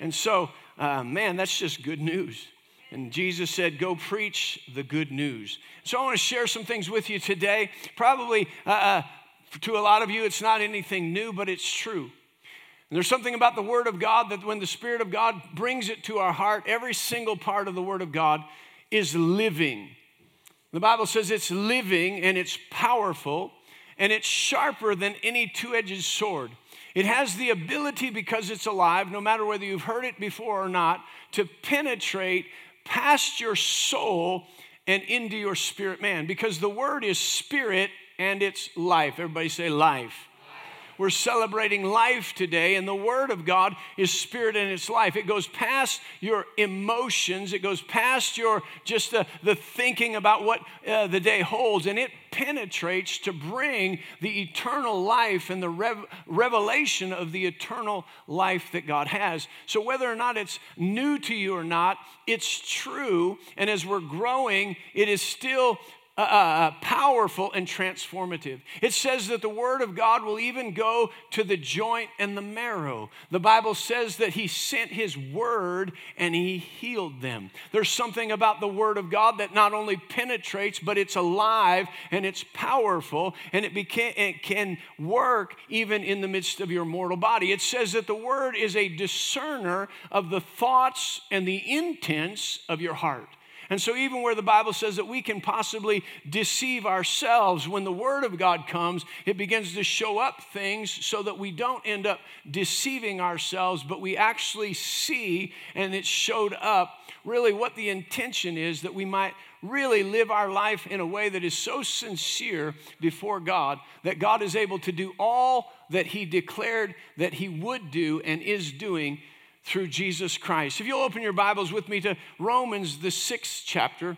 And so, uh, man, that's just good news. And Jesus said, Go preach the good news. So I want to share some things with you today. Probably uh, uh, to a lot of you, it's not anything new, but it's true. And there's something about the Word of God that when the Spirit of God brings it to our heart, every single part of the Word of God is living. The Bible says it's living and it's powerful and it's sharper than any two edged sword. It has the ability, because it's alive, no matter whether you've heard it before or not, to penetrate past your soul and into your spirit man because the word is spirit and it's life. Everybody say life. We're celebrating life today, and the Word of God is spirit and it's life. It goes past your emotions, it goes past your just the, the thinking about what uh, the day holds, and it penetrates to bring the eternal life and the rev- revelation of the eternal life that God has. So, whether or not it's new to you or not, it's true. And as we're growing, it is still uh, powerful and transformative. It says that the Word of God will even go to the joint and the marrow. The Bible says that He sent His Word and He healed them. There's something about the Word of God that not only penetrates, but it's alive and it's powerful and it, beca- it can work even in the midst of your mortal body. It says that the Word is a discerner of the thoughts and the intents of your heart. And so, even where the Bible says that we can possibly deceive ourselves, when the Word of God comes, it begins to show up things so that we don't end up deceiving ourselves, but we actually see, and it showed up really what the intention is that we might really live our life in a way that is so sincere before God that God is able to do all that He declared that He would do and is doing through Jesus Christ. If you'll open your Bibles with me to Romans, the sixth chapter.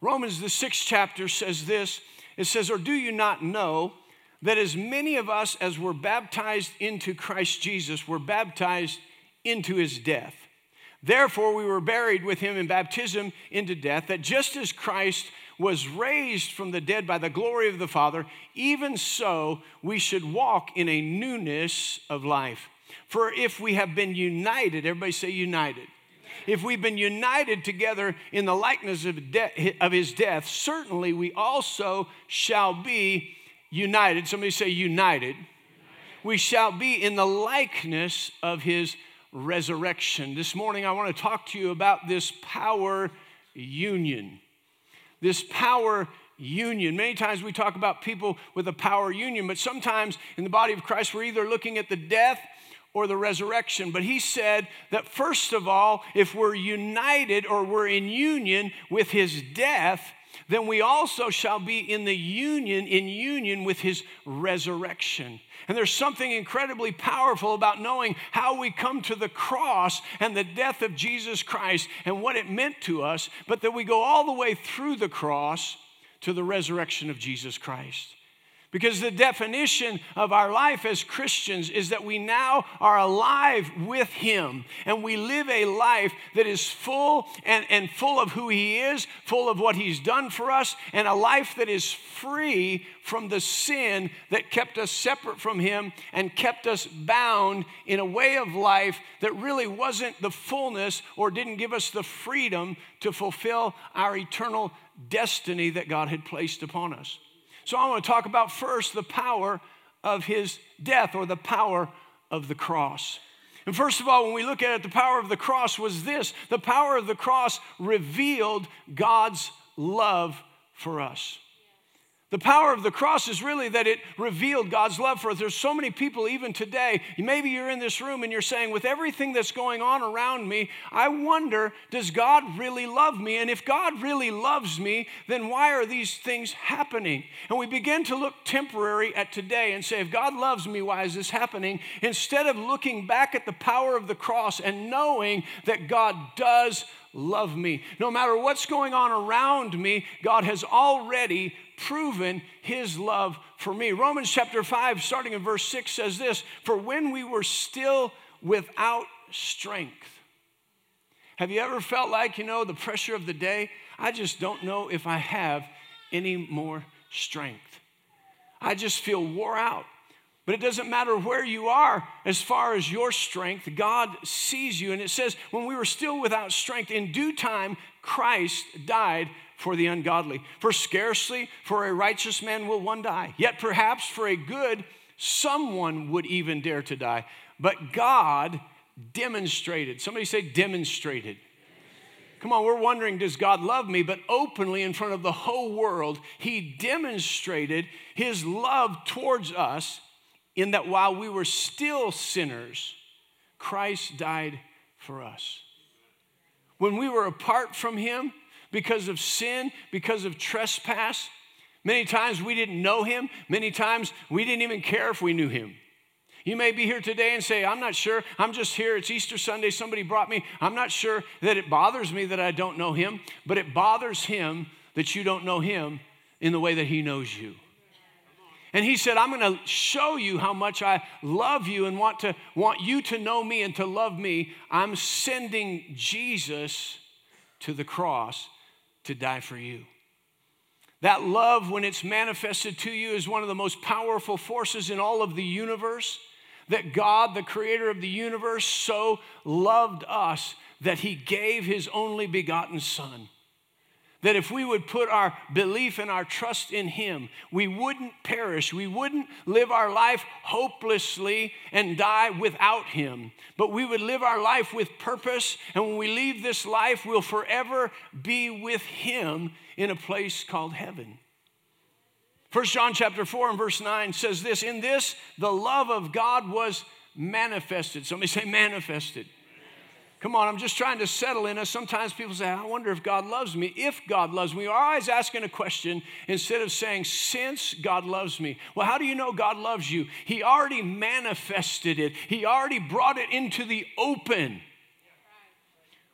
Romans, the sixth chapter says this it says, Or do you not know that as many of us as were baptized into Christ Jesus were baptized into his death? Therefore, we were buried with him in baptism into death, that just as Christ was raised from the dead by the glory of the Father, even so we should walk in a newness of life. For if we have been united, everybody say united. If we've been united together in the likeness of, de- of his death, certainly we also shall be united. Somebody say united. We shall be in the likeness of his resurrection. This morning, I want to talk to you about this power union. This power union. Many times we talk about people with a power union, but sometimes in the body of Christ, we're either looking at the death or the resurrection. But he said that first of all, if we're united or we're in union with his death, then we also shall be in the union, in union with his resurrection. And there's something incredibly powerful about knowing how we come to the cross and the death of Jesus Christ and what it meant to us, but that we go all the way through the cross to the resurrection of Jesus Christ. Because the definition of our life as Christians is that we now are alive with Him and we live a life that is full and, and full of who He is, full of what He's done for us, and a life that is free from the sin that kept us separate from Him and kept us bound in a way of life that really wasn't the fullness or didn't give us the freedom to fulfill our eternal destiny that God had placed upon us. So I want to talk about first the power of his death or the power of the cross. And first of all, when we look at it, the power of the cross was this the power of the cross revealed God's love for us. The power of the cross is really that it revealed God's love for us. There's so many people, even today, maybe you're in this room and you're saying, with everything that's going on around me, I wonder, does God really love me? And if God really loves me, then why are these things happening? And we begin to look temporary at today and say, if God loves me, why is this happening? Instead of looking back at the power of the cross and knowing that God does love me. No matter what's going on around me, God has already proven his love for me. Romans chapter 5, starting in verse 6, says this For when we were still without strength, have you ever felt like, you know, the pressure of the day? I just don't know if I have any more strength. I just feel wore out. But it doesn't matter where you are as far as your strength, God sees you. And it says, when we were still without strength, in due time, Christ died for the ungodly. For scarcely for a righteous man will one die, yet perhaps for a good, someone would even dare to die. But God demonstrated, somebody say demonstrated. Come on, we're wondering, does God love me? But openly in front of the whole world, He demonstrated His love towards us in that while we were still sinners, Christ died for us. When we were apart from Him because of sin, because of trespass, many times we didn't know Him, many times we didn't even care if we knew Him. You may be here today and say, I'm not sure. I'm just here. It's Easter Sunday. Somebody brought me. I'm not sure that it bothers me that I don't know him, but it bothers him that you don't know him in the way that he knows you. And he said, I'm going to show you how much I love you and want to want you to know me and to love me. I'm sending Jesus to the cross to die for you. That love, when it's manifested to you, is one of the most powerful forces in all of the universe that God, the creator of the universe, so loved us that he gave his only begotten Son. That if we would put our belief and our trust in Him, we wouldn't perish. We wouldn't live our life hopelessly and die without Him, but we would live our life with purpose. And when we leave this life, we'll forever be with Him in a place called heaven. First John chapter 4 and verse 9 says this In this, the love of God was manifested. Somebody say manifested. Come on, I'm just trying to settle in us. Sometimes people say, I wonder if God loves me. If God loves me, we're always asking a question instead of saying, since God loves me. Well, how do you know God loves you? He already manifested it, He already brought it into the open.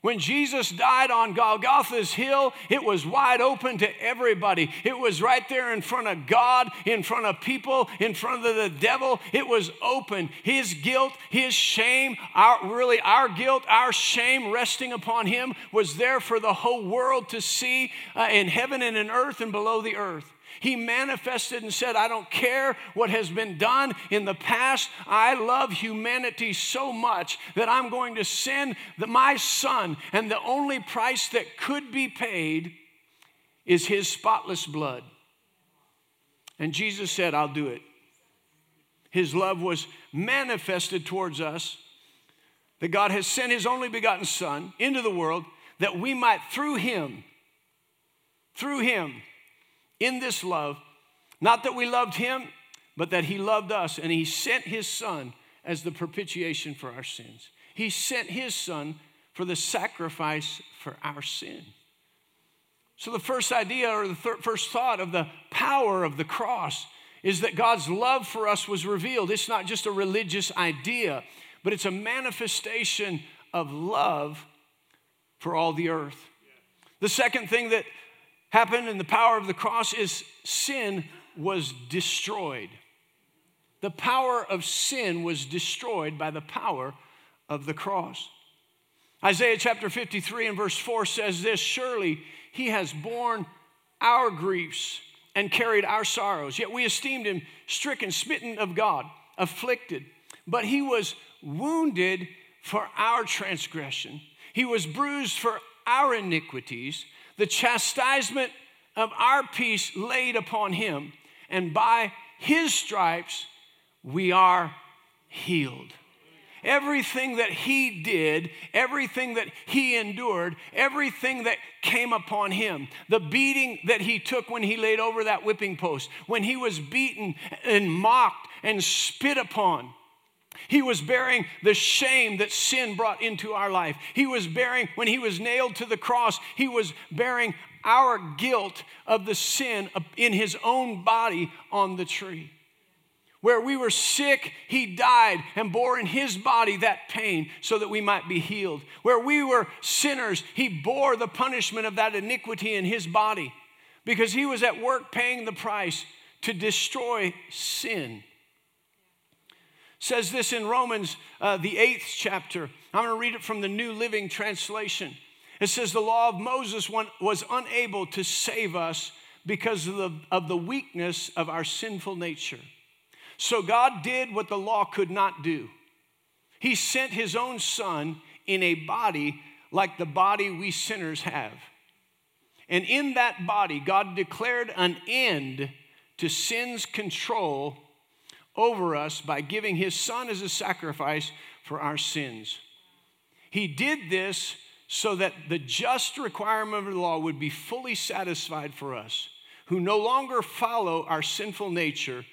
When Jesus died on Golgotha's hill, it was wide open to everybody. It was right there in front of God, in front of people, in front of the devil. It was open. His guilt, his shame, our, really our guilt, our shame resting upon him was there for the whole world to see uh, in heaven and in earth and below the earth. He manifested and said, I don't care what has been done in the past. I love humanity so much that I'm going to send the, my son, and the only price that could be paid is his spotless blood. And Jesus said, I'll do it. His love was manifested towards us, that God has sent his only begotten Son into the world that we might, through him, through him, in this love, not that we loved him, but that he loved us and he sent his son as the propitiation for our sins. He sent his son for the sacrifice for our sin. So, the first idea or the thir- first thought of the power of the cross is that God's love for us was revealed. It's not just a religious idea, but it's a manifestation of love for all the earth. The second thing that happened in the power of the cross is sin was destroyed. The power of sin was destroyed by the power of the cross. Isaiah chapter 53 and verse 4 says this Surely he has borne our griefs and carried our sorrows, yet we esteemed him stricken, smitten of God, afflicted. But he was wounded for our transgression, he was bruised for our iniquities the chastisement of our peace laid upon him, and by his stripes we are healed. Everything that he did, everything that he endured, everything that came upon him, the beating that he took when he laid over that whipping post, when he was beaten and mocked and spit upon, he was bearing the shame that sin brought into our life. He was bearing, when he was nailed to the cross, he was bearing our guilt of the sin in his own body on the tree. Where we were sick, he died and bore in his body that pain so that we might be healed. Where we were sinners, he bore the punishment of that iniquity in his body because he was at work paying the price to destroy sin says this in Romans, uh, the eighth chapter. I'm going to read it from the New Living Translation. It says, The law of Moses was unable to save us because of the, of the weakness of our sinful nature. So God did what the law could not do. He sent his own son in a body like the body we sinners have. And in that body, God declared an end to sin's control over us by giving his son as a sacrifice for our sins. He did this so that the just requirement of the law would be fully satisfied for us, who no longer follow our sinful nature,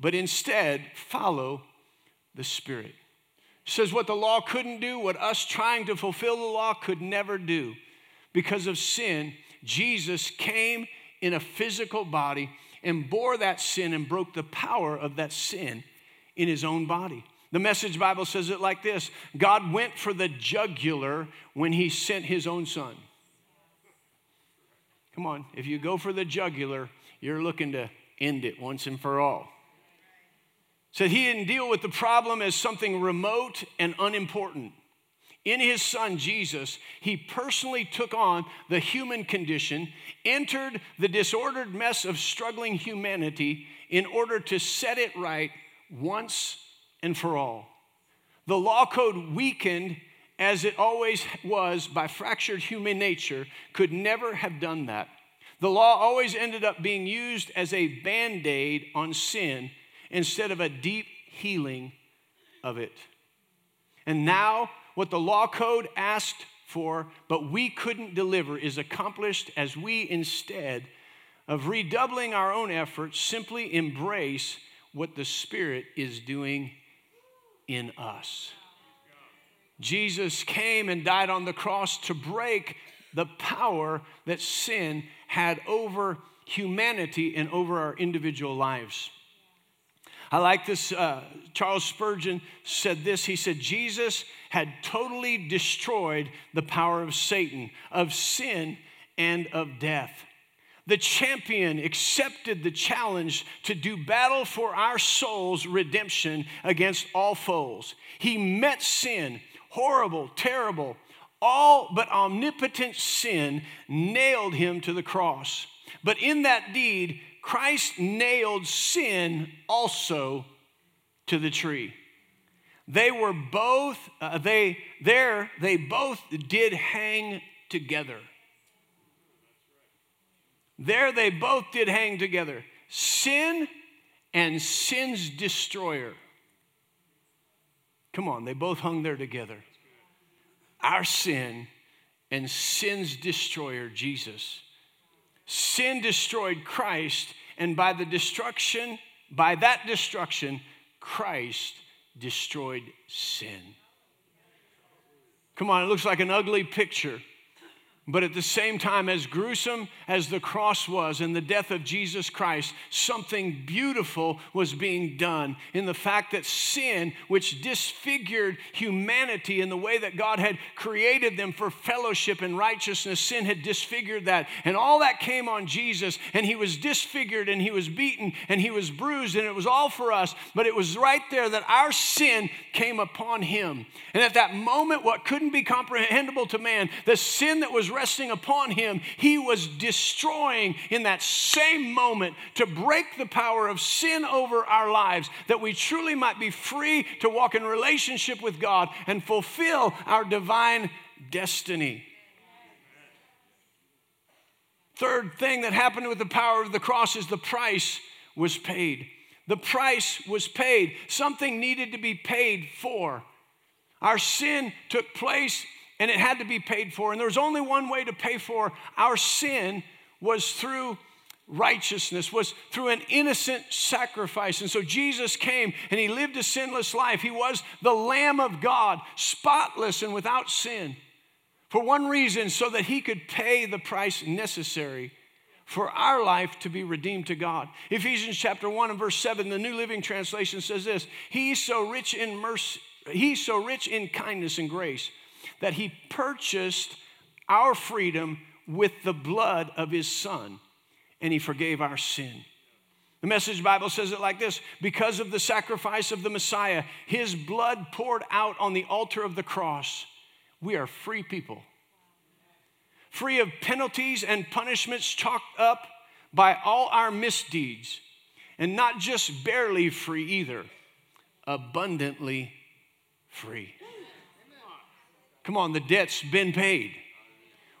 but instead follow the Spirit. It says what the law couldn't do, what us trying to fulfill the law could never do. Because of sin, Jesus came in a physical body and bore that sin and broke the power of that sin in his own body. The message Bible says it like this God went for the jugular when he sent his own son. Come on, if you go for the jugular, you're looking to end it once and for all. So he didn't deal with the problem as something remote and unimportant. In his son Jesus, he personally took on the human condition, entered the disordered mess of struggling humanity in order to set it right once and for all. The law code, weakened as it always was by fractured human nature, could never have done that. The law always ended up being used as a band aid on sin instead of a deep healing of it. And now, what the law code asked for, but we couldn't deliver, is accomplished as we instead of redoubling our own efforts simply embrace what the Spirit is doing in us. Jesus came and died on the cross to break the power that sin had over humanity and over our individual lives. I like this. Uh, Charles Spurgeon said this. He said, Jesus had totally destroyed the power of Satan, of sin, and of death. The champion accepted the challenge to do battle for our soul's redemption against all foes. He met sin, horrible, terrible, all but omnipotent sin nailed him to the cross. But in that deed, Christ nailed sin also to the tree. They were both, uh, they, there, they both did hang together. There they both did hang together. Sin and sin's destroyer. Come on, they both hung there together. Our sin and sin's destroyer, Jesus. Sin destroyed Christ, and by the destruction, by that destruction, Christ destroyed sin. Come on, it looks like an ugly picture. But at the same time, as gruesome as the cross was and the death of Jesus Christ, something beautiful was being done in the fact that sin, which disfigured humanity in the way that God had created them for fellowship and righteousness, sin had disfigured that. And all that came on Jesus, and he was disfigured and he was beaten and he was bruised, and it was all for us. But it was right there that our sin came upon him. And at that moment, what couldn't be comprehensible to man, the sin that was resting upon him, he was destroying in that same moment to break the power of sin over our lives, that we truly might be free to walk in relationship with God and fulfill our divine destiny. Third thing that happened with the power of the cross is the price was paid. The price was paid. Something needed to be paid for. Our sin took place and it had to be paid for. And there was only one way to pay for our sin was through righteousness was through an innocent sacrifice. And so Jesus came and he lived a sinless life. He was the Lamb of God, spotless and without sin. For one reason, so that he could pay the price necessary for our life to be redeemed to God. Ephesians chapter 1 and verse 7, the New Living Translation says this He's so rich in mercy, he's so rich in kindness and grace that he purchased our freedom with the blood of his son and he forgave our sin. The message Bible says it like this because of the sacrifice of the Messiah, his blood poured out on the altar of the cross, we are free people. Free of penalties and punishments chalked up by all our misdeeds. And not just barely free either, abundantly free. Come on, the debt's been paid.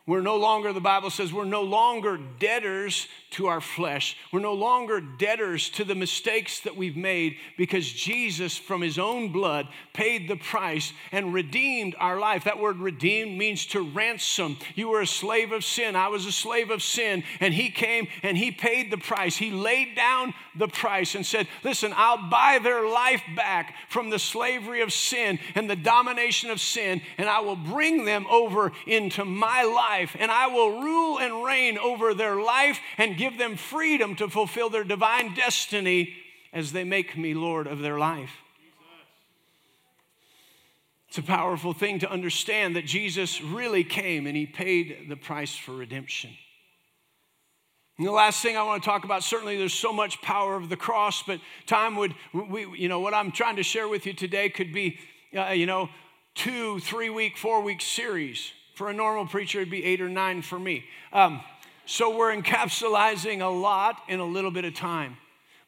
We're no longer, the Bible says, we're no longer debtors to our flesh. We're no longer debtors to the mistakes that we've made because Jesus, from his own blood, paid the price and redeemed our life. That word redeemed means to ransom. You were a slave of sin. I was a slave of sin. And he came and he paid the price. He laid down the price and said, Listen, I'll buy their life back from the slavery of sin and the domination of sin, and I will bring them over into my life, and I will rule and reign over their life and give them freedom to fulfill their divine destiny as they make me Lord of their life. It's a powerful thing to understand that Jesus really came and he paid the price for redemption. And the last thing I want to talk about, certainly there's so much power of the cross, but time would, we, you know, what I'm trying to share with you today could be, uh, you know, two, three week, four week series. For a normal preacher, it'd be eight or nine for me. Um, so we're encapsulating a lot in a little bit of time.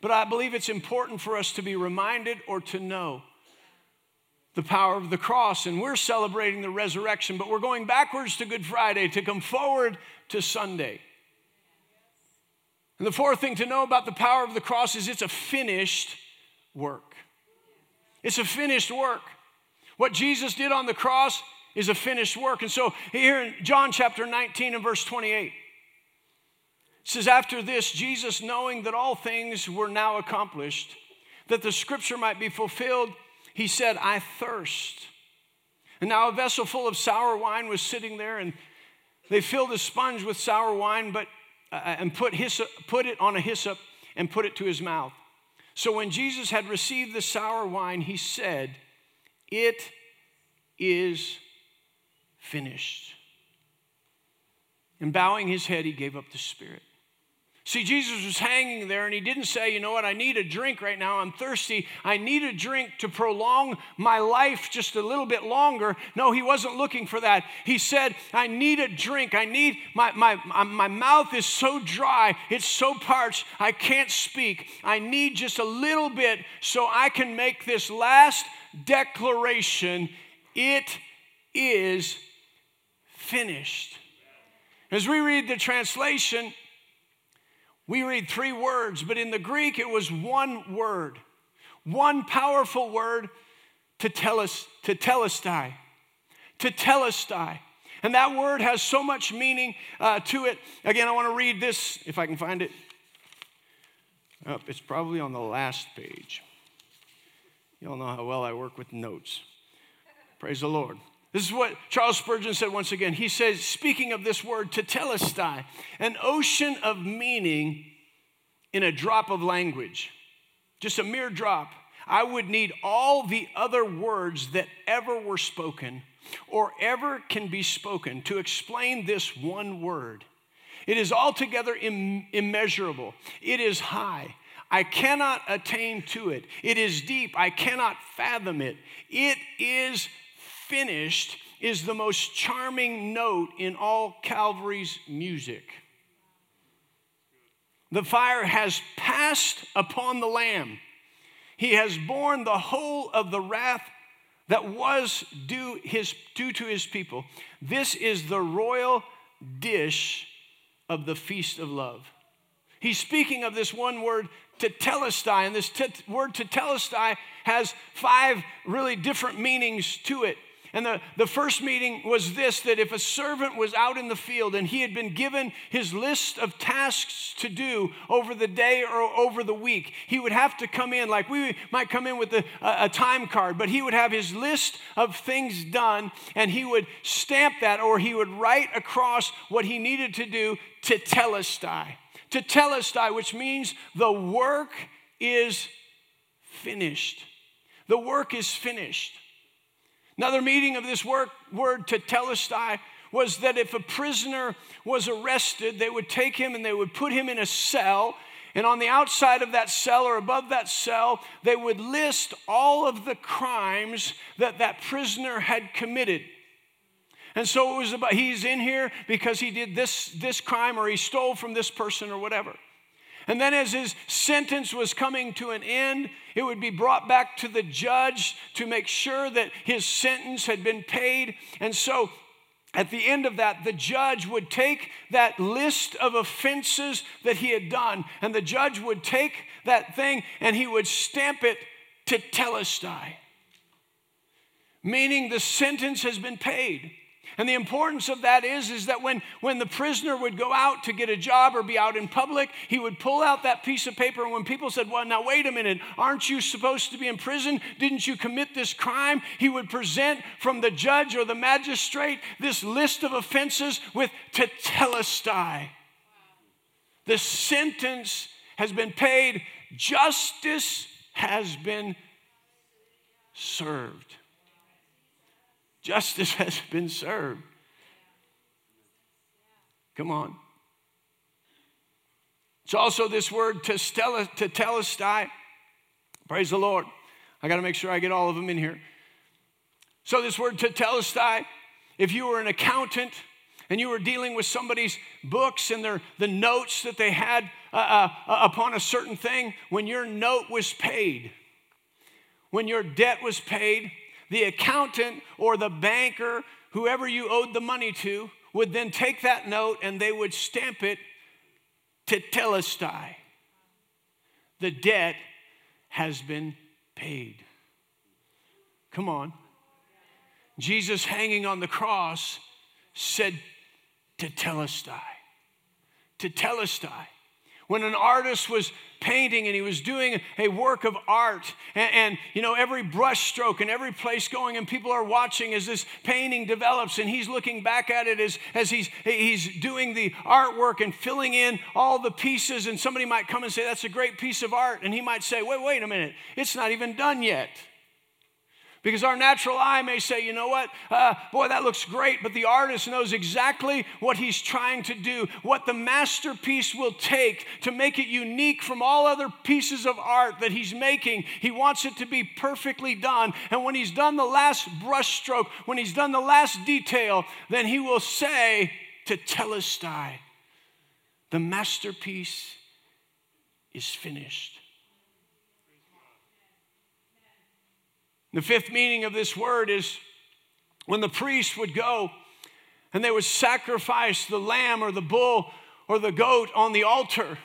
But I believe it's important for us to be reminded or to know the power of the cross. And we're celebrating the resurrection, but we're going backwards to Good Friday to come forward to Sunday. And the fourth thing to know about the power of the cross is it's a finished work. It's a finished work. What Jesus did on the cross is a finished work. And so here in John chapter 19 and verse 28, says, After this, Jesus, knowing that all things were now accomplished, that the scripture might be fulfilled, he said, I thirst. And now a vessel full of sour wine was sitting there, and they filled a sponge with sour wine, but uh, and put, hyssop, put it on a hyssop and put it to his mouth. So when Jesus had received the sour wine, he said, It is finished. And bowing his head, he gave up the spirit. See, Jesus was hanging there and he didn't say, you know what, I need a drink right now. I'm thirsty. I need a drink to prolong my life just a little bit longer. No, he wasn't looking for that. He said, I need a drink. I need, my, my, my mouth is so dry, it's so parched, I can't speak. I need just a little bit so I can make this last declaration it is finished. As we read the translation, we read three words, but in the Greek it was one word, one powerful word to tell us, tetelestai, to telestai. And that word has so much meaning uh, to it. Again, I want to read this, if I can find it. Oh, it's probably on the last page. Y'all know how well I work with notes. Praise the Lord. This is what Charles Spurgeon said once again. He says, speaking of this word, tetelestai, an ocean of meaning in a drop of language, just a mere drop. I would need all the other words that ever were spoken or ever can be spoken to explain this one word. It is altogether Im- immeasurable, it is high. I cannot attain to it. It is deep. I cannot fathom it. It is finished is the most charming note in all Calvary's music. The fire has passed upon the Lamb. He has borne the whole of the wrath that was due, his, due to his people. This is the royal dish of the feast of love. He's speaking of this one word, tetelestai, and this word tetelestai has five really different meanings to it. And the, the first meeting was this that if a servant was out in the field and he had been given his list of tasks to do over the day or over the week, he would have to come in, like we might come in with a, a time card, but he would have his list of things done and he would stamp that or he would write across what he needed to do tetelestai. To telestai, which means the work is finished. The work is finished. Another meaning of this word, word tetelestai was that if a prisoner was arrested, they would take him and they would put him in a cell. And on the outside of that cell or above that cell, they would list all of the crimes that that prisoner had committed. And so it was about he's in here because he did this, this crime or he stole from this person or whatever. And then, as his sentence was coming to an end, it would be brought back to the judge to make sure that his sentence had been paid. And so, at the end of that, the judge would take that list of offenses that he had done, and the judge would take that thing and he would stamp it tetelestai, meaning the sentence has been paid. And the importance of that is, is that when, when the prisoner would go out to get a job or be out in public, he would pull out that piece of paper. And when people said, Well, now wait a minute, aren't you supposed to be in prison? Didn't you commit this crime? He would present from the judge or the magistrate this list of offenses with tetelestai. The sentence has been paid, justice has been served. Justice has been served. Come on. It's also this word to tetelestai. Praise the Lord. I got to make sure I get all of them in here. So, this word tetelestai, if you were an accountant and you were dealing with somebody's books and their, the notes that they had uh, uh, uh upon a certain thing, when your note was paid, when your debt was paid, the accountant or the banker, whoever you owed the money to, would then take that note and they would stamp it tetelestai. The debt has been paid. Come on. Jesus hanging on the cross said tetelestai. Tetelestai. When an artist was painting and he was doing a work of art and, and, you know every brush stroke and every place going and people are watching as this painting develops and he's looking back at it as, as he's, he's doing the artwork and filling in all the pieces and somebody might come and say that's a great piece of art. And he might say wait wait a minute. It's not even done yet because our natural eye may say, you know what, uh, boy, that looks great, but the artist knows exactly what he's trying to do, what the masterpiece will take to make it unique from all other pieces of art that he's making. He wants it to be perfectly done. And when he's done the last brushstroke, when he's done the last detail, then he will say tetelestai, the masterpiece is finished. The fifth meaning of this word is when the priest would go and they would sacrifice the lamb or the bull or the goat on the altar.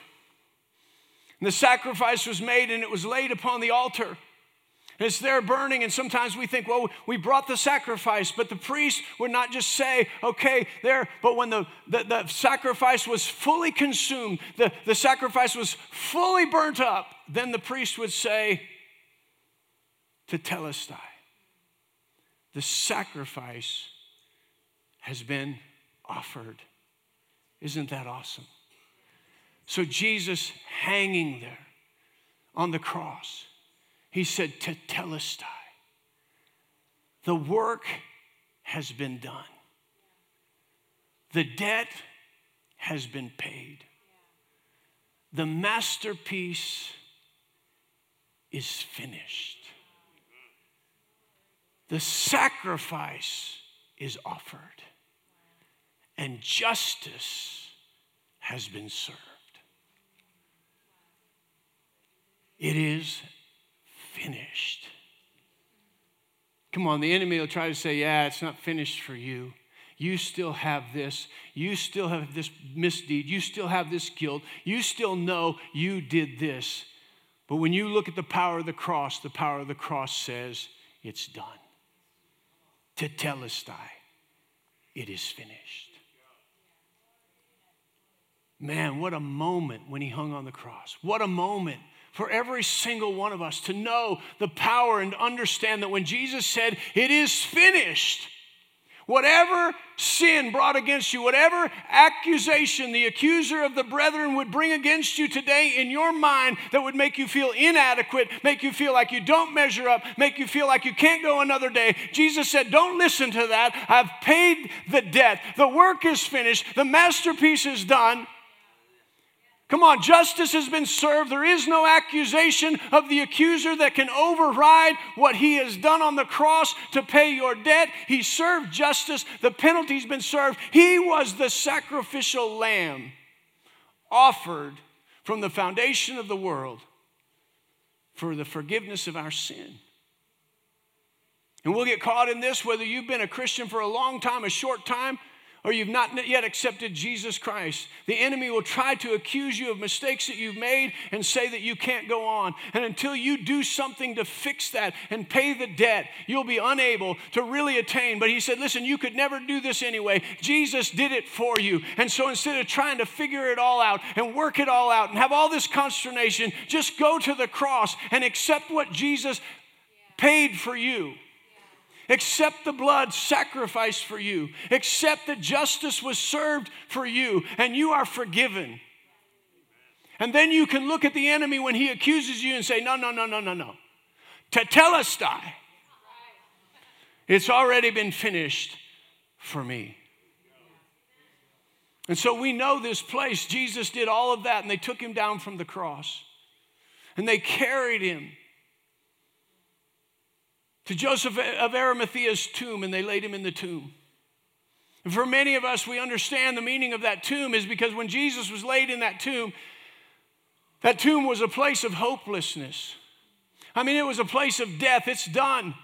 And the sacrifice was made and it was laid upon the altar. And it's there burning, and sometimes we think, well, we brought the sacrifice, but the priest would not just say, okay, there, but when the, the, the sacrifice was fully consumed, the, the sacrifice was fully burnt up, then the priest would say, tetelestai. The sacrifice has been offered. Isn't that awesome? So, Jesus hanging there on the cross, he said, to Tetelestai. The work has been done, the debt has been paid, the masterpiece is finished the sacrifice is offered and justice has been served. It is finished. Come on, the enemy will try to say, Yeah, it's not finished for you. You still have this. You still have this misdeed. You still have this guilt. You still know you did this. But when you look at the power of the cross, the power of the cross says, It's done tetelestai. It is finished. Man, what a moment when he hung on the cross. What a moment for every single one of us to know the power and understand that when Jesus said, It is finished, Whatever sin brought against you, whatever accusation the accuser of the brethren would bring against you today in your mind that would make you feel inadequate, make you feel like you don't measure up, make you feel like you can't go another day, Jesus said, Don't listen to that. I've paid the debt. The work is finished. The masterpiece is done. Come on, justice has been served. There is no accusation of the accuser that can override what he has done on the cross to pay your debt. He served justice, the penalty's been served. He was the sacrificial lamb offered from the foundation of the world for the forgiveness of our sin. And we'll get caught in this whether you've been a Christian for a long time, a short time, or you've not yet accepted Jesus Christ. The enemy will try to accuse you of mistakes that you've made and say that you can't go on. And until you do something to fix that and pay the debt, you'll be unable to really attain. But he said, Listen, you could never do this anyway. Jesus did it for you. And so instead of trying to figure it all out and work it all out and have all this consternation, just go to the cross and accept what Jesus paid for you. Accept the blood sacrificed for you. Accept that justice was served for you and you are forgiven. And then you can look at the enemy when he accuses you and say, No, no, no, no, no, no. Tetelestai. It's already been finished for me. And so we know this place. Jesus did all of that, and they took him down from the cross. And they carried him to Joseph of Arimathea's tomb and they laid him in the tomb. And for many of us, we understand the meaning of that tomb is because when Jesus was laid in that tomb, that tomb was a place of hopelessness. I mean, it was a place of death. It's done.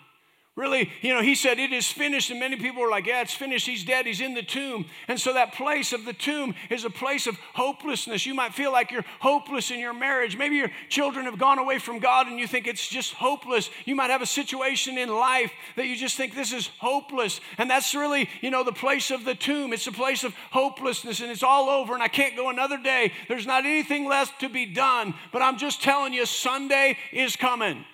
Really, you know, he said, It is finished. And many people were like, Yeah, it's finished. He's dead. He's in the tomb. And so that place of the tomb is a place of hopelessness. You might feel like you're hopeless in your marriage. Maybe your children have gone away from God and you think it's just hopeless. You might have a situation in life that you just think this is hopeless. And that's really, you know, the place of the tomb. It's a place of hopelessness and it's all over and I can't go another day. There's not anything left to be done. But I'm just telling you, Sunday is coming.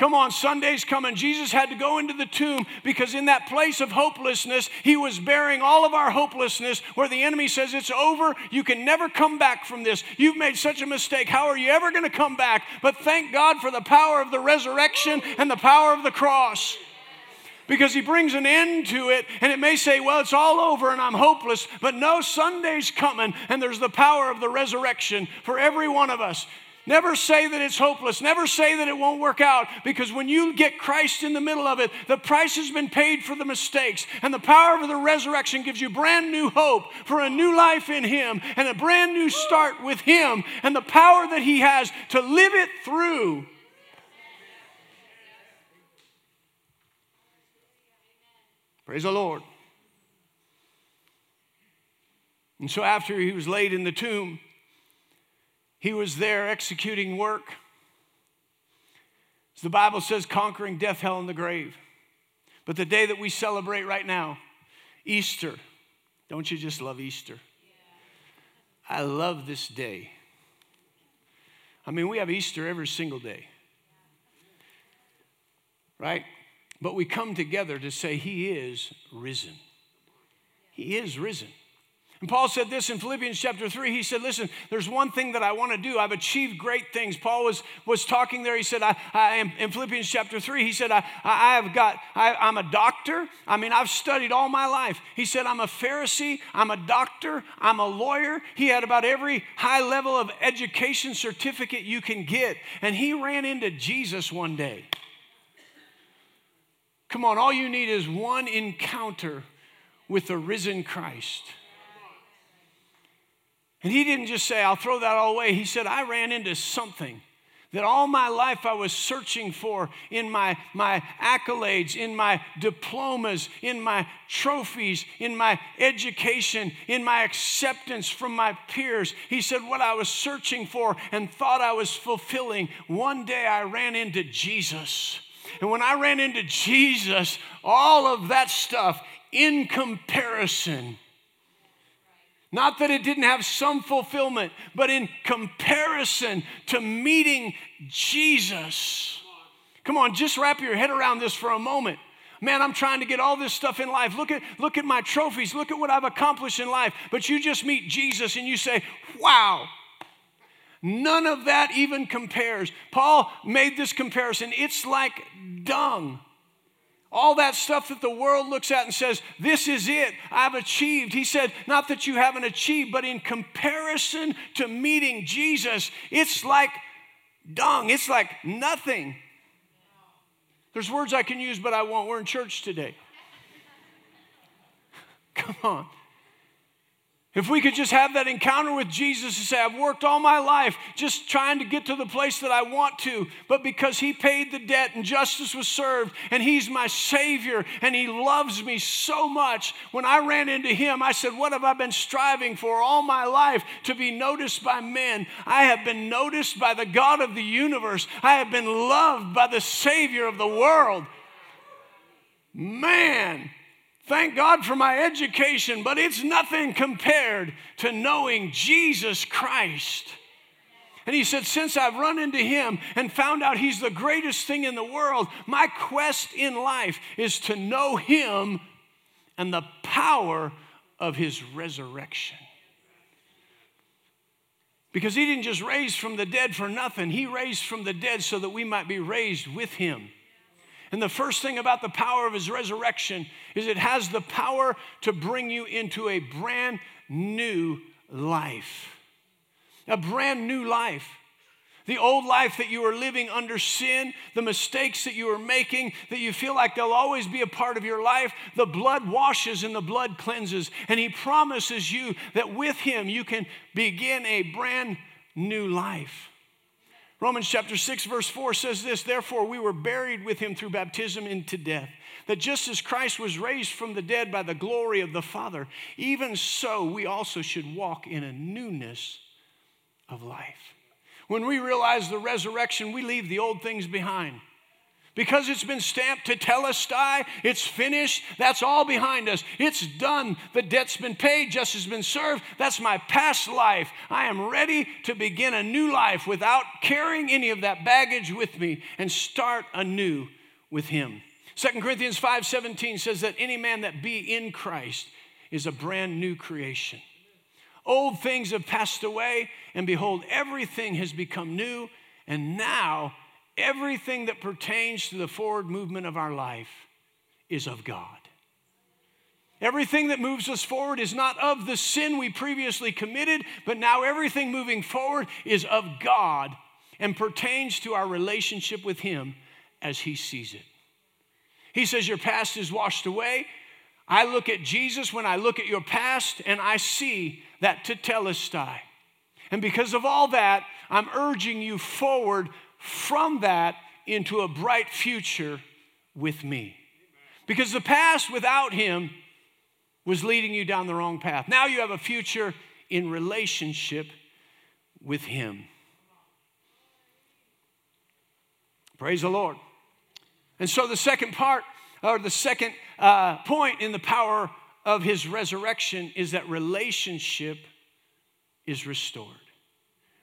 Come on, Sunday's coming. Jesus had to go into the tomb because in that place of hopelessness, he was bearing all of our hopelessness where the enemy says, It's over. You can never come back from this. You've made such a mistake. How are you ever going to come back? But thank God for the power of the resurrection and the power of the cross because he brings an end to it. And it may say, well, it's all over and I'm hopeless. But no, Sunday's coming and there's the power of the resurrection for every one of us. Never say that it's hopeless. Never say that it won't work out because when you get Christ in the middle of it, the price has been paid for the mistakes. And the power of the resurrection gives you brand new hope for a new life in Him and a brand new start with Him and the power that He has to live it through. Praise the Lord. And so after he was laid in the tomb, he was there executing work. As the Bible says, conquering death, hell, and the grave. But the day that we celebrate right now, Easter, don't you just love Easter? I love this day. I mean, we have Easter every single day, right? But we come together to say, He is risen. He is risen. And Paul said this in Philippians chapter 3. He said, Listen, there's one thing that I want to do. I've achieved great things. Paul was, was talking there. He said, I, I am in Philippians chapter 3, he said, I, I have got, I, I'm a doctor. I mean, I've studied all my life. He said, I'm a Pharisee, I'm a doctor, I'm a lawyer. He had about every high level of education certificate you can get. And he ran into Jesus one day. Come on, all you need is one encounter with the risen Christ. And he didn't just say, I'll throw that all away. He said, I ran into something that all my life I was searching for in my, my accolades, in my diplomas, in my trophies, in my education, in my acceptance from my peers. He said, What I was searching for and thought I was fulfilling, one day I ran into Jesus. And when I ran into Jesus, all of that stuff in comparison not that it didn't have some fulfillment, but in comparison to meeting Jesus. Come on, just wrap your head around this for a moment. Man, I'm trying to get all this stuff in life. Look at, look at my trophies. Look at what I've accomplished in life. But you just meet Jesus and you say, wow, none of that even compares. Paul made this comparison. It's like dung all that stuff that the world looks at and says, This is it, I've achieved. He said, Not that you haven't achieved, but in comparison to meeting Jesus, it's like dung, it's like nothing. There's words I can use, but I won't. We're in church today. Come on. If we could just have that encounter with Jesus and say, I've worked all my life just trying to get to the place that I want to, but because He paid the debt and justice was served and He's my Savior and He loves me so much, when I ran into Him, I said, What have I been striving for all my life? To be noticed by men. I have been noticed by the God of the universe, I have been loved by the Savior of the world. Man, Thank God for my education, but it's nothing compared to knowing Jesus Christ. And he said, Since I've run into him and found out he's the greatest thing in the world, my quest in life is to know him and the power of his resurrection. Because he didn't just raise from the dead for nothing, he raised from the dead so that we might be raised with him. And the first thing about the power of his resurrection is it has the power to bring you into a brand new life. A brand new life. The old life that you are living under sin, the mistakes that you are making, that you feel like they'll always be a part of your life, the blood washes and the blood cleanses. And He promises you that with Him you can begin a brand new life. Romans chapter 6, verse 4 says this Therefore, we were buried with him through baptism into death, that just as Christ was raised from the dead by the glory of the Father, even so we also should walk in a newness of life. When we realize the resurrection, we leave the old things behind. Because it's been stamped tetelestai, it's finished, that's all behind us. It's done. The debt's been paid, justice has been served. That's my past life. I am ready to begin a new life without carrying any of that baggage with me and start anew with Him. 2 Corinthians 5:17 says that any man that be in Christ is a brand new creation. Old things have passed away, and behold, everything has become new, and now everything that pertains to the forward movement of our life is of God. Everything that moves us forward is not of the sin we previously committed, but now everything moving forward is of God and pertains to our relationship with Him as He sees it. He says, Your past is washed away. I look at Jesus when I look at your past and I see that to tetelestai. And because of all that, I'm urging you forward from that into a bright future with me. Because the past without him was leading you down the wrong path. Now you have a future in relationship with him. Praise the Lord. And so the second part, or the second uh, point in the power of his resurrection is that relationship is restored.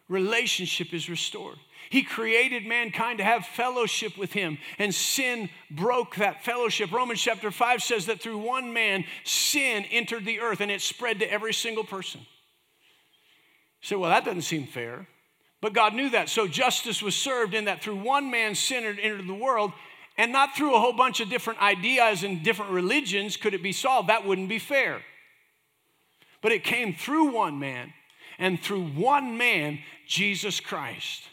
Relationship is restored. He created mankind to have fellowship with him, and sin broke that fellowship. Romans chapter 5 says that through one man, sin entered the earth and it spread to every single person. You say, well, that doesn't seem fair. But God knew that. So justice was served in that through one man, sin entered the world, and not through a whole bunch of different ideas and different religions could it be solved. That wouldn't be fair. But it came through one man, and through one man, Jesus Christ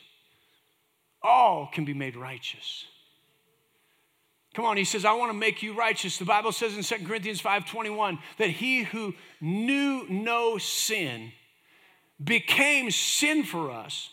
all can be made righteous. Come on, he says, I want to make you righteous. The Bible says in 2 Corinthians 5:21 that he who knew no sin became sin for us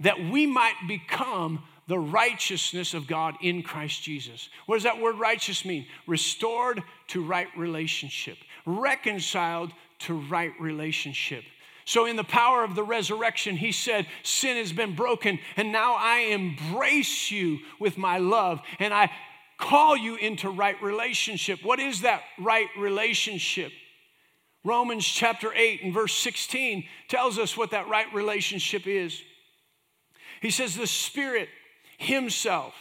that we might become the righteousness of God in Christ Jesus. What does that word righteous mean? Restored to right relationship, reconciled to right relationship. So, in the power of the resurrection, he said, Sin has been broken, and now I embrace you with my love, and I call you into right relationship. What is that right relationship? Romans chapter 8 and verse 16 tells us what that right relationship is. He says, The Spirit Himself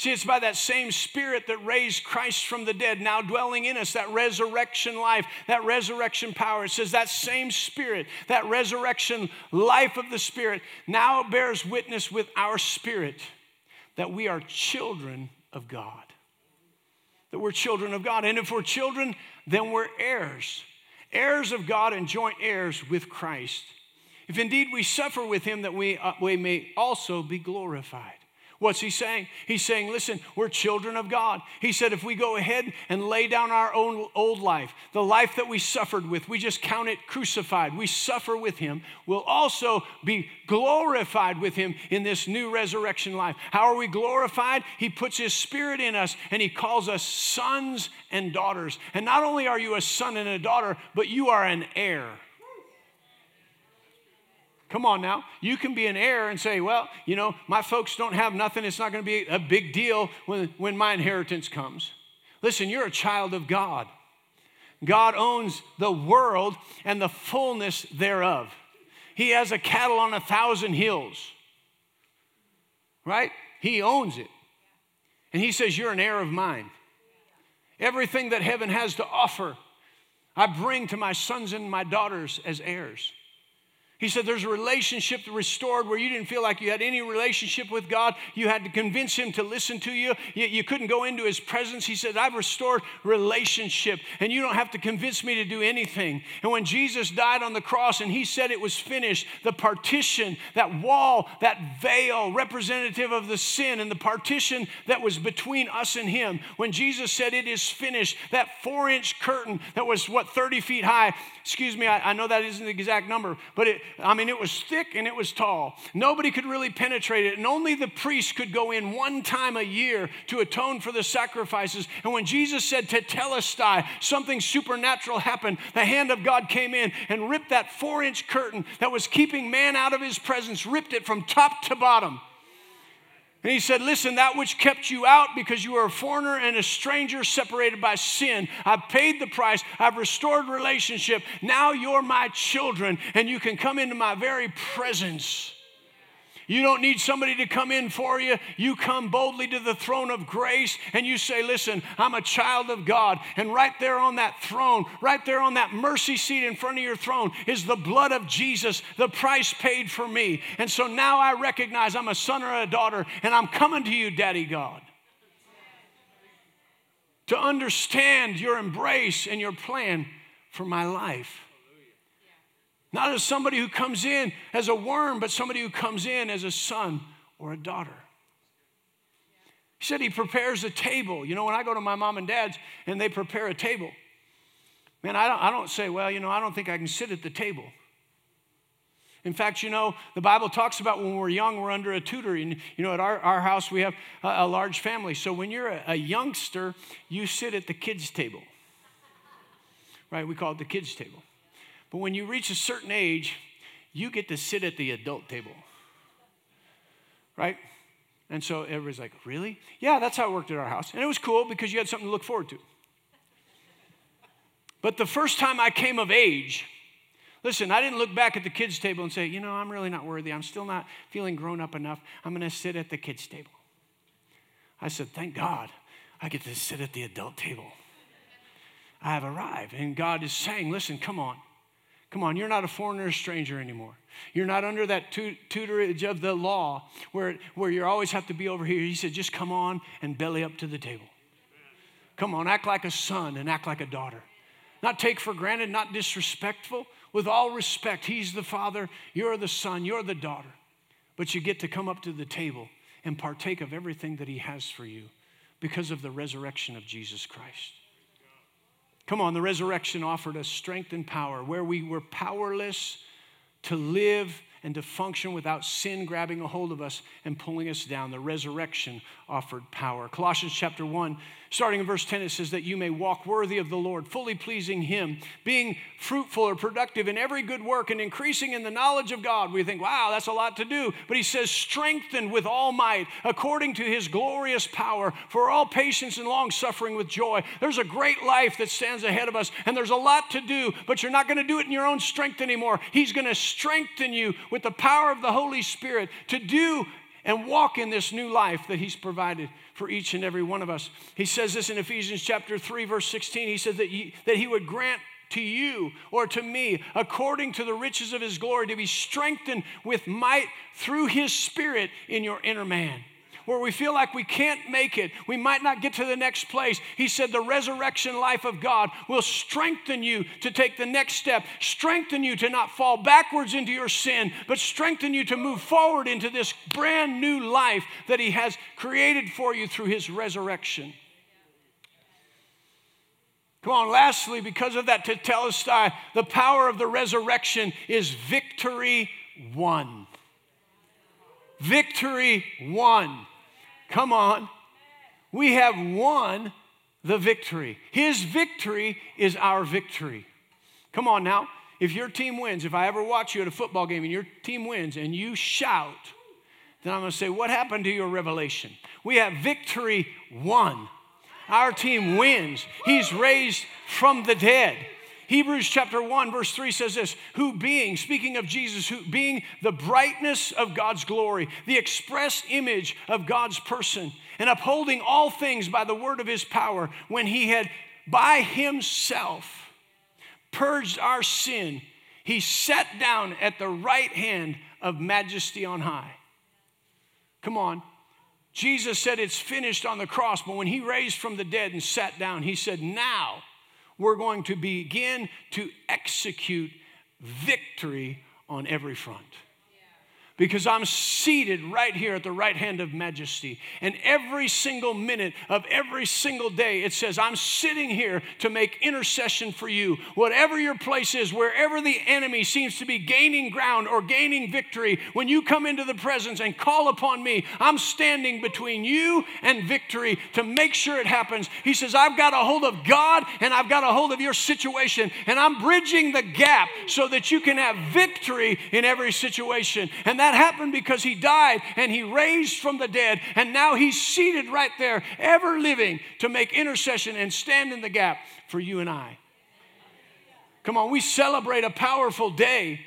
See, it's by that same Spirit that raised Christ from the dead, now dwelling in us, that resurrection life, that resurrection power. It says that same Spirit, that resurrection life of the Spirit, now bears witness with our spirit that we are children of God. That we're children of God. And if we're children, then we're heirs, heirs of God and joint heirs with Christ. If indeed we suffer with him, that we, uh, we may also be glorified. What's he saying? He's saying, listen, we're children of God. He said, if we go ahead and lay down our own old life, the life that we suffered with, we just count it crucified, we suffer with him, we'll also be glorified with him in this new resurrection life. How are we glorified? He puts his spirit in us and he calls us sons and daughters. And not only are you a son and a daughter, but you are an heir. Come on now. You can be an heir and say, well, you know, my folks don't have nothing. It's not going to be a big deal when, when my inheritance comes. Listen, you're a child of God. God owns the world and the fullness thereof. He has a cattle on a thousand hills, right? He owns it. And He says, You're an heir of mine. Everything that heaven has to offer, I bring to my sons and my daughters as heirs. He said there's a relationship restored where you didn't feel like you had any relationship with God. You had to convince Him to listen to you. You, you couldn't go into His presence. He said, I've restored relationship, and you don't have to convince me to do anything. And when Jesus died on the cross and He said it was finished, the partition, that wall, that veil, representative of the sin, and the partition that was between us and Him, when Jesus said it is finished, that four inch curtain that was, what, 30 feet high, excuse me, I, I know that isn't the exact number, but it, I mean, it was thick and it was tall. Nobody could really penetrate it, and only the priest could go in one time a year to atone for the sacrifices. And when Jesus said tetelestai, something supernatural happened. The hand of God came in and ripped that four inch curtain that was keeping man out of his presence, ripped it from top to bottom. And he said, Listen, that which kept you out because you were a foreigner and a stranger separated by sin, I've paid the price. I've restored relationship. Now you're my children, and you can come into my very presence. You don't need somebody to come in for you. You come boldly to the throne of grace and you say, Listen, I'm a child of God. And right there on that throne, right there on that mercy seat in front of your throne, is the blood of Jesus, the price paid for me. And so now I recognize I'm a son or a daughter, and I'm coming to you, Daddy God to understand your embrace and your plan for my life. Not as somebody who comes in as a worm, but somebody who comes in as a son or a daughter. He said he prepares a table. You know, when I go to my mom and dad's and they prepare a table, man, I don't, I don't say, well, you know, I don't think I can sit at the table. In fact, you know, the Bible talks about when we're young, we're under a tutor. And, you know, at our, our house, we have a, a large family. So when you're a, a youngster, you sit at the kids' table, right? We call it the kids' table. But when you reach a certain age, you get to sit at the adult table. Right? And so everybody's like, really? Yeah, that's how it worked at our house. And it was cool because you had something to look forward to. But the first time I came of age, listen, I didn't look back at the kids' table and say, you know, I'm really not worthy. I'm still not feeling grown up enough. I'm going to sit at the kids' table. I said, thank God I get to sit at the adult table. I have arrived. And God is saying, listen, come on. Come on, you're not a foreigner or stranger anymore. You're not under that tutorage of the law where, where you always have to be over here. He said, just come on and belly up to the table. Come on, act like a son and act like a daughter. Not take for granted, not disrespectful. With all respect, he's the father, you're the son, you're the daughter. But you get to come up to the table and partake of everything that he has for you because of the resurrection of Jesus Christ. Come on, the resurrection offered us strength and power. Where we were powerless to live and to function without sin grabbing a hold of us and pulling us down. The resurrection offered power. Colossians chapter 1, starting in verse 10, it says that you may walk worthy of the Lord, fully pleasing Him, being fruitful or productive in every good work and increasing in the knowledge of God. We think, wow, that's a lot to do. But He says, strengthened with all might according to His glorious power for all patience and long suffering with joy. There's a great life that stands ahead of us, and there's a lot to do, but you're not going to do it in your own strength anymore. He's going to strengthen you with the power of the Holy Spirit to do and walk in this new life that He's provided for each and every one of us. He says this in Ephesians chapter 3, verse 16. He said that that he would grant to you or to me, according to the riches of His glory, to be strengthened with might through His Spirit in your inner man. Where we feel like we can't make it, we might not get to the next place, he said the resurrection life of God will strengthen you to take the next step, strengthen you to not fall backwards into your sin, but strengthen you to move forward into this brand new life that he has created for you through his resurrection. Come on, lastly, because of that tetelestai, the power of the resurrection is victory won. Victory won. Come on. We have won the victory. His victory is our victory. Come on now. If your team wins, if I ever watch you at a football game and your team wins and you shout, then I'm going to say, What happened to your revelation? We have victory won. Our team wins. He's raised from the dead. Hebrews chapter 1, verse 3 says this Who being, speaking of Jesus, who being the brightness of God's glory, the express image of God's person, and upholding all things by the word of his power, when he had by himself purged our sin, he sat down at the right hand of majesty on high. Come on. Jesus said it's finished on the cross, but when he raised from the dead and sat down, he said, Now we're going to begin to execute victory on every front because I'm seated right here at the right hand of majesty. And every single minute of every single day, it says, I'm sitting here to make intercession for you. Whatever your place is, wherever the enemy seems to be gaining ground or gaining victory, when you come into the presence and call upon me, I'm standing between you and victory to make sure it happens. He says, I've got a hold of God and I've got a hold of your situation, and I'm bridging the gap so that you can have victory in every situation. And that that happened because he died and he raised from the dead, and now he's seated right there, ever living to make intercession and stand in the gap for you and I. Come on, we celebrate a powerful day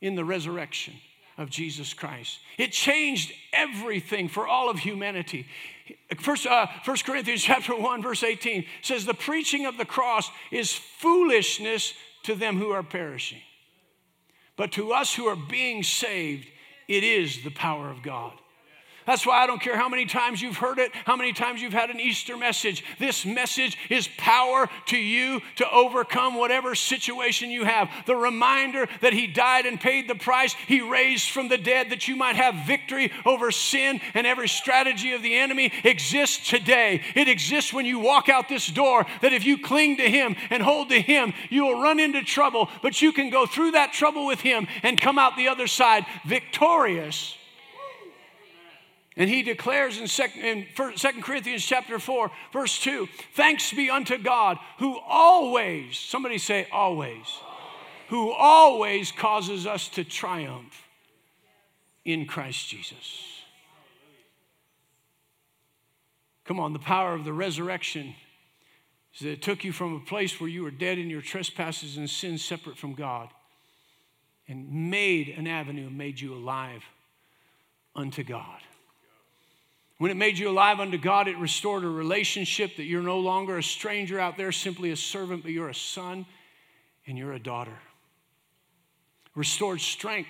in the resurrection of Jesus Christ. It changed everything for all of humanity. First, uh, 1 Corinthians chapter 1, verse 18 says, The preaching of the cross is foolishness to them who are perishing. But to us who are being saved, it is the power of God. That's why I don't care how many times you've heard it, how many times you've had an Easter message. This message is power to you to overcome whatever situation you have. The reminder that He died and paid the price, He raised from the dead that you might have victory over sin and every strategy of the enemy exists today. It exists when you walk out this door, that if you cling to Him and hold to Him, you will run into trouble, but you can go through that trouble with Him and come out the other side victorious and he declares in 2, Corinthians chapter 4, verse 2, thanks be unto God who always, somebody say always, who always causes us to triumph in Christ Jesus. Come on, the power of the resurrection is that it took you from a place where you were dead in your trespasses and sins separate from God and made an avenue made you alive unto God. When it made you alive unto God, it restored a relationship that you're no longer a stranger out there, simply a servant, but you're a son and you're a daughter. Restored strength.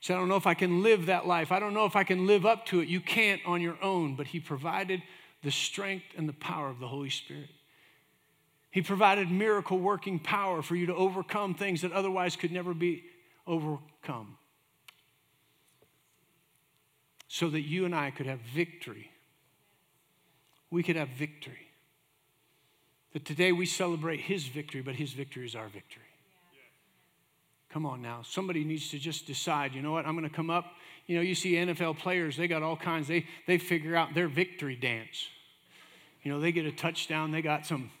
So I don't know if I can live that life. I don't know if I can live up to it. You can't on your own, but He provided the strength and the power of the Holy Spirit. He provided miracle working power for you to overcome things that otherwise could never be overcome so that you and I could have victory. We could have victory. That today we celebrate his victory, but his victory is our victory. Come on now. Somebody needs to just decide, you know what, I'm going to come up. You know, you see NFL players, they got all kinds, they, they figure out their victory dance. You know, they get a touchdown, they got some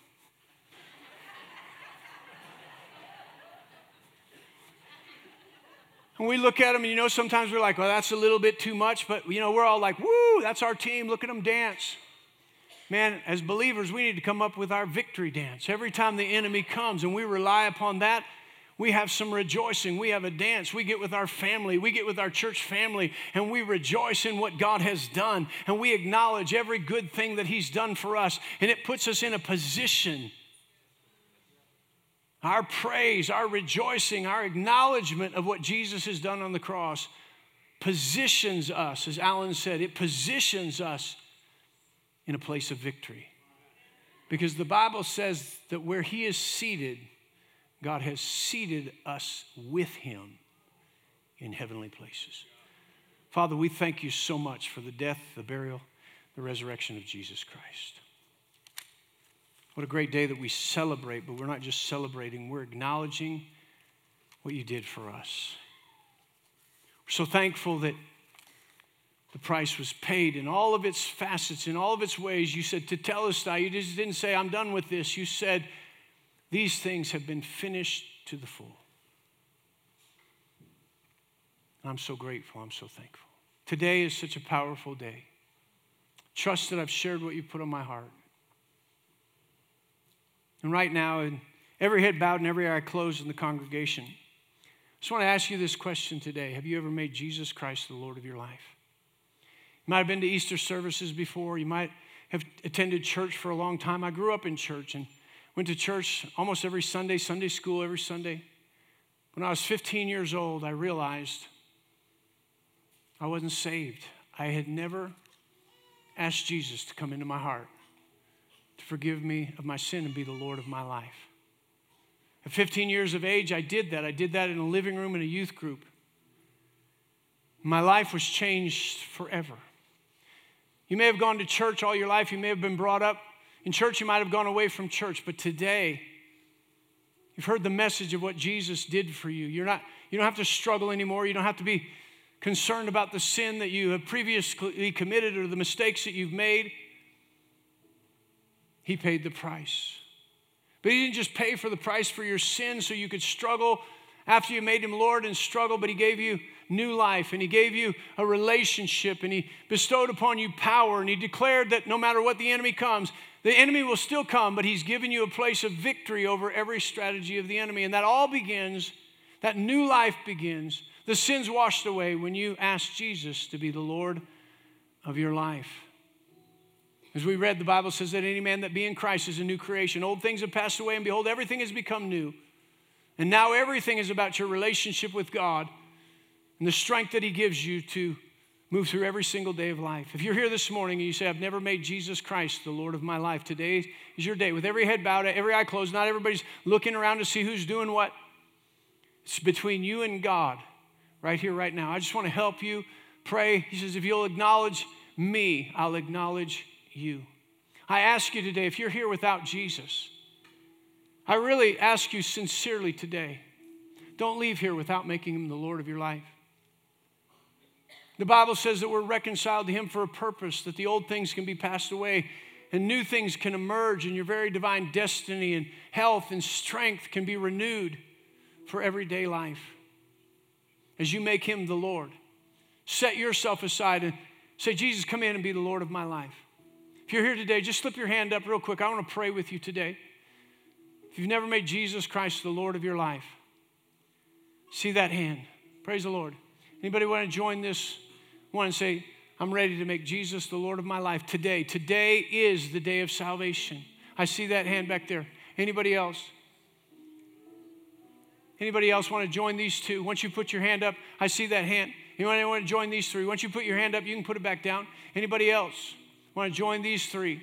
And we look at them, and you know, sometimes we're like, well, that's a little bit too much, but you know, we're all like, woo, that's our team, look at them dance. Man, as believers, we need to come up with our victory dance. Every time the enemy comes and we rely upon that, we have some rejoicing. We have a dance. We get with our family. We get with our church family and we rejoice in what God has done. And we acknowledge every good thing that He's done for us. And it puts us in a position our praise, our rejoicing, our acknowledgement of what Jesus has done on the cross positions us, as Alan said, it positions us in a place of victory. Because the Bible says that where He is seated, God has seated us with Him in heavenly places. Father, we thank you so much for the death, the burial, the resurrection of Jesus Christ. What a great day that we celebrate, but we're not just celebrating, we're acknowledging what you did for us. We're so thankful that the price was paid in all of its facets, in all of its ways. You said, to Tetelestai. You just didn't say, I'm done with this. You said, These things have been finished to the full. And I'm so grateful. I'm so thankful. Today is such a powerful day. Trust that I've shared what you put on my heart. And right now, in every head bowed and every eye closed in the congregation, I just want to ask you this question today Have you ever made Jesus Christ the Lord of your life? You might have been to Easter services before. You might have attended church for a long time. I grew up in church and went to church almost every Sunday, Sunday school every Sunday. When I was 15 years old, I realized I wasn't saved. I had never asked Jesus to come into my heart, to forgive me of my sin and be the Lord of my life. At 15 years of age, I did that. I did that in a living room in a youth group. My life was changed forever. You may have gone to church all your life, you may have been brought up in church, you might have gone away from church, but today, you've heard the message of what Jesus did for you. You're not, you don't have to struggle anymore. You don't have to be concerned about the sin that you have previously committed or the mistakes that you've made. He paid the price. But He didn't just pay for the price for your sin so you could struggle after you made Him Lord and struggle, but He gave you new life and He gave you a relationship and He bestowed upon you power and He declared that no matter what the enemy comes, the enemy will still come, but He's given you a place of victory over every strategy of the enemy. And that all begins, that new life begins the sins washed away when you ask Jesus to be the Lord of your life. As we read, the Bible says that any man that be in Christ is a new creation. Old things have passed away, and behold, everything has become new. And now everything is about your relationship with God and the strength that He gives you to move through every single day of life. If you're here this morning and you say, I've never made Jesus Christ the Lord of my life, today is your day. With every head bowed, every eye closed, not everybody's looking around to see who's doing what. It's between you and God right here, right now. I just want to help you pray. He says, if you'll acknowledge me, I'll acknowledge you. I ask you today, if you're here without Jesus, I really ask you sincerely today, don't leave here without making him the Lord of your life. The Bible says that we're reconciled to him for a purpose, that the old things can be passed away and new things can emerge, and your very divine destiny and health and strength can be renewed for everyday life as you make him the Lord. Set yourself aside and say, Jesus, come in and be the Lord of my life. If you're here today, just slip your hand up real quick. I want to pray with you today. If you've never made Jesus Christ the Lord of your life, see that hand. Praise the Lord. Anybody want to join this one and say, I'm ready to make Jesus the Lord of my life today. Today is the day of salvation. I see that hand back there. Anybody else? Anybody else want to join these two? Once you put your hand up, I see that hand. Anyone want to join these three? Once you put your hand up, you can put it back down. Anybody else want to join these three?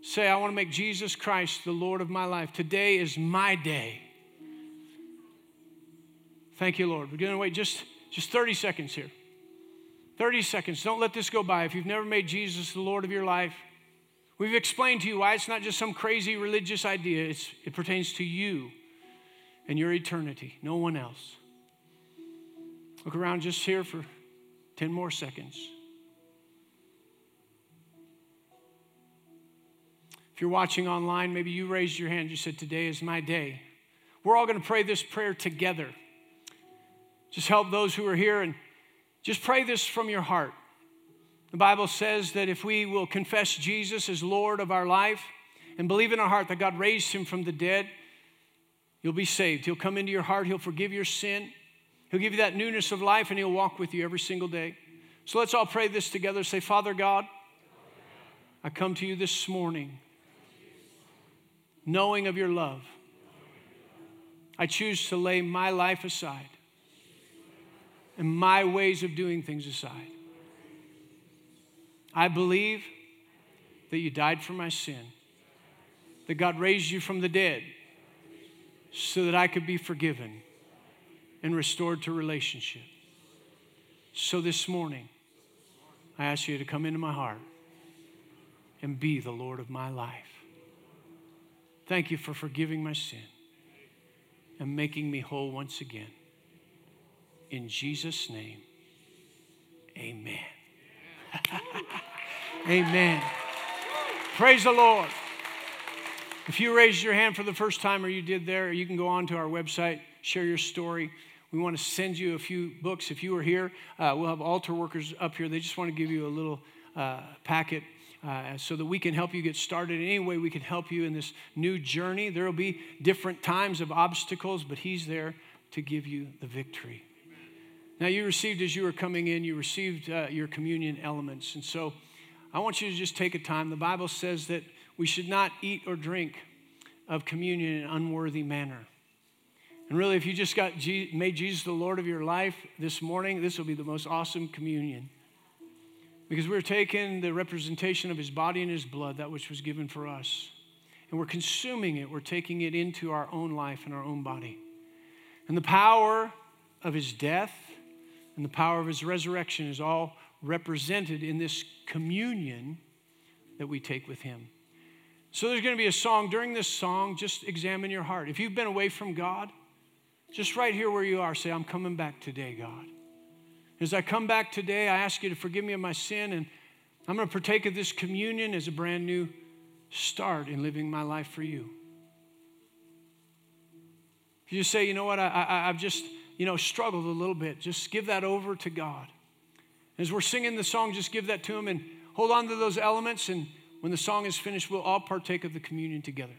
Say, I want to make Jesus Christ the Lord of my life. Today is my day. Thank you, Lord. We're going to wait just, just 30 seconds here. 30 seconds. Don't let this go by. If you've never made Jesus the Lord of your life, we've explained to you why it's not just some crazy religious idea, it's, it pertains to you and your eternity, no one else. Look around just here for 10 more seconds. If you're watching online, maybe you raised your hand, you said, Today is my day. We're all going to pray this prayer together. Just help those who are here and just pray this from your heart. The Bible says that if we will confess Jesus as Lord of our life and believe in our heart that God raised him from the dead, You'll be saved. He'll come into your heart. He'll forgive your sin. He'll give you that newness of life and He'll walk with you every single day. So let's all pray this together. Say, Father God, I come to you this morning knowing of your love. I choose to lay my life aside and my ways of doing things aside. I believe that you died for my sin, that God raised you from the dead so that I could be forgiven and restored to relationship. So this morning, I ask you to come into my heart and be the Lord of my life. Thank you for forgiving my sin and making me whole once again. In Jesus' name, amen. amen. Praise the Lord. If you raised your hand for the first time or you did there, you can go on to our website, share your story. We want to send you a few books. If you are here, uh, we'll have altar workers up here. They just want to give you a little uh, packet uh, so that we can help you get started. Any way we can help you in this new journey. There will be different times of obstacles, but He's there to give you the victory. Now, you received as you were coming in, you received uh, your communion elements. And so I want you to just take a time. The Bible says that we should not eat or drink of communion in an unworthy manner. And really, if you just got made Jesus the Lord of your life this morning, this will be the most awesome communion. Because we're taking the representation of his body and his blood, that which was given for us, and we're consuming it. We're taking it into our own life and our own body. And the power of his death and the power of his resurrection is all represented in this communion that we take with him. So there's going to be a song. During this song, just examine your heart. If you've been away from God, just right here where you are, say, I'm coming back today, God. As I come back today, I ask you to forgive me of my sin, and I'm going to partake of this communion as a brand new start in living my life for you. If you say, you know what, I, I, I've just, you know, struggled a little bit, just give that over to God. As we're singing the song, just give that to Him and hold on to those elements. And when the song is finished, we'll all partake of the communion together.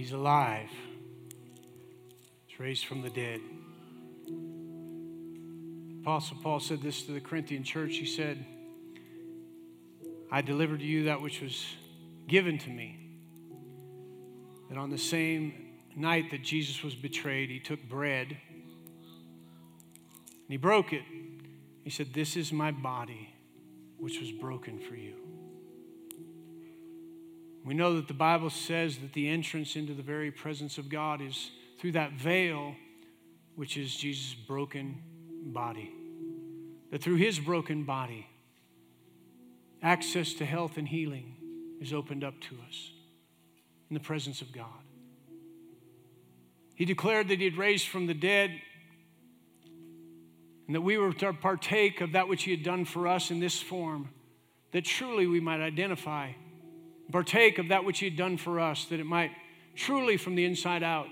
He's alive. He's raised from the dead. Apostle Paul said this to the Corinthian church. He said, I delivered to you that which was given to me. That on the same night that Jesus was betrayed, he took bread and he broke it. He said, This is my body, which was broken for you. We know that the Bible says that the entrance into the very presence of God is through that veil, which is Jesus' broken body. That through his broken body, access to health and healing is opened up to us in the presence of God. He declared that he had raised from the dead and that we were to partake of that which he had done for us in this form, that truly we might identify, partake of that which he had done for us, that it might truly from the inside out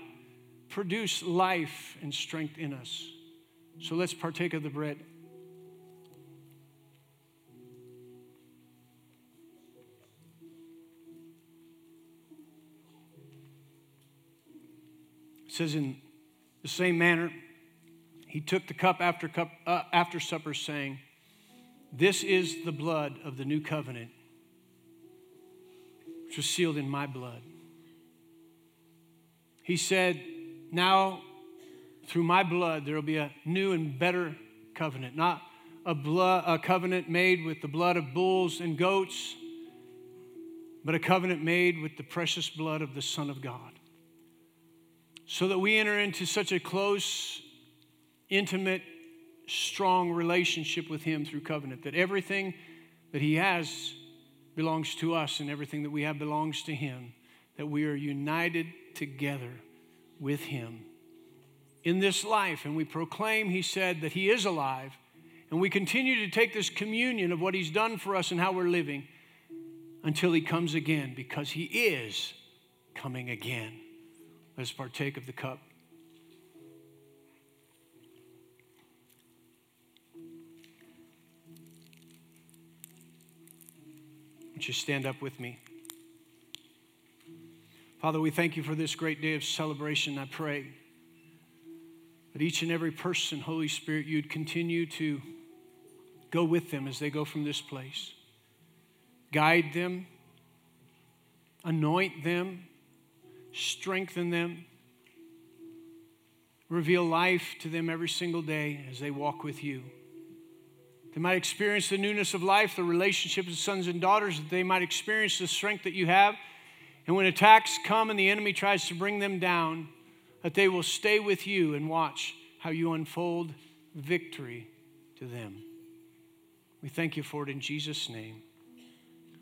produce life and strength in us. So let's partake of the bread. says, in the same manner, he took the cup after, cup, uh, after supper, saying, This is the blood of the new covenant, which was sealed in my blood. He said, Now, through my blood, there will be a new and better covenant, not a, blood, a covenant made with the blood of bulls and goats, but a covenant made with the precious blood of the Son of God so that we enter into such a close, intimate, strong relationship with Him through covenant that everything that He has belongs to us and everything that we have belongs to Him, that we are united together with Him in this life. And we proclaim, He said, that He is alive. And we continue to take this communion of what He's done for us and how we're living until He comes again because He is coming again. Let us partake of the cup. Would you stand up with me? Father, we thank you for this great day of celebration. I pray that each and every person, Holy Spirit, you'd continue to go with them as they go from this place. Guide them, anoint them, strengthen them, reveal life to them every single day as they walk with you. They might experience the newness of life, the relationship of sons and daughters, that they might experience the strength that you have. And when attacks come and the enemy tries to bring them down, that they will stay with you and watch how you unfold victory to them. We thank you for it in Jesus' name.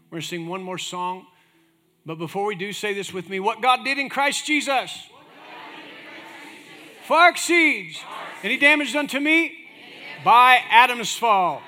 We're going to sing one more song. But before we do, say this with me what God did in Christ Jesus far exceeds any damage done to me by Adam's fall.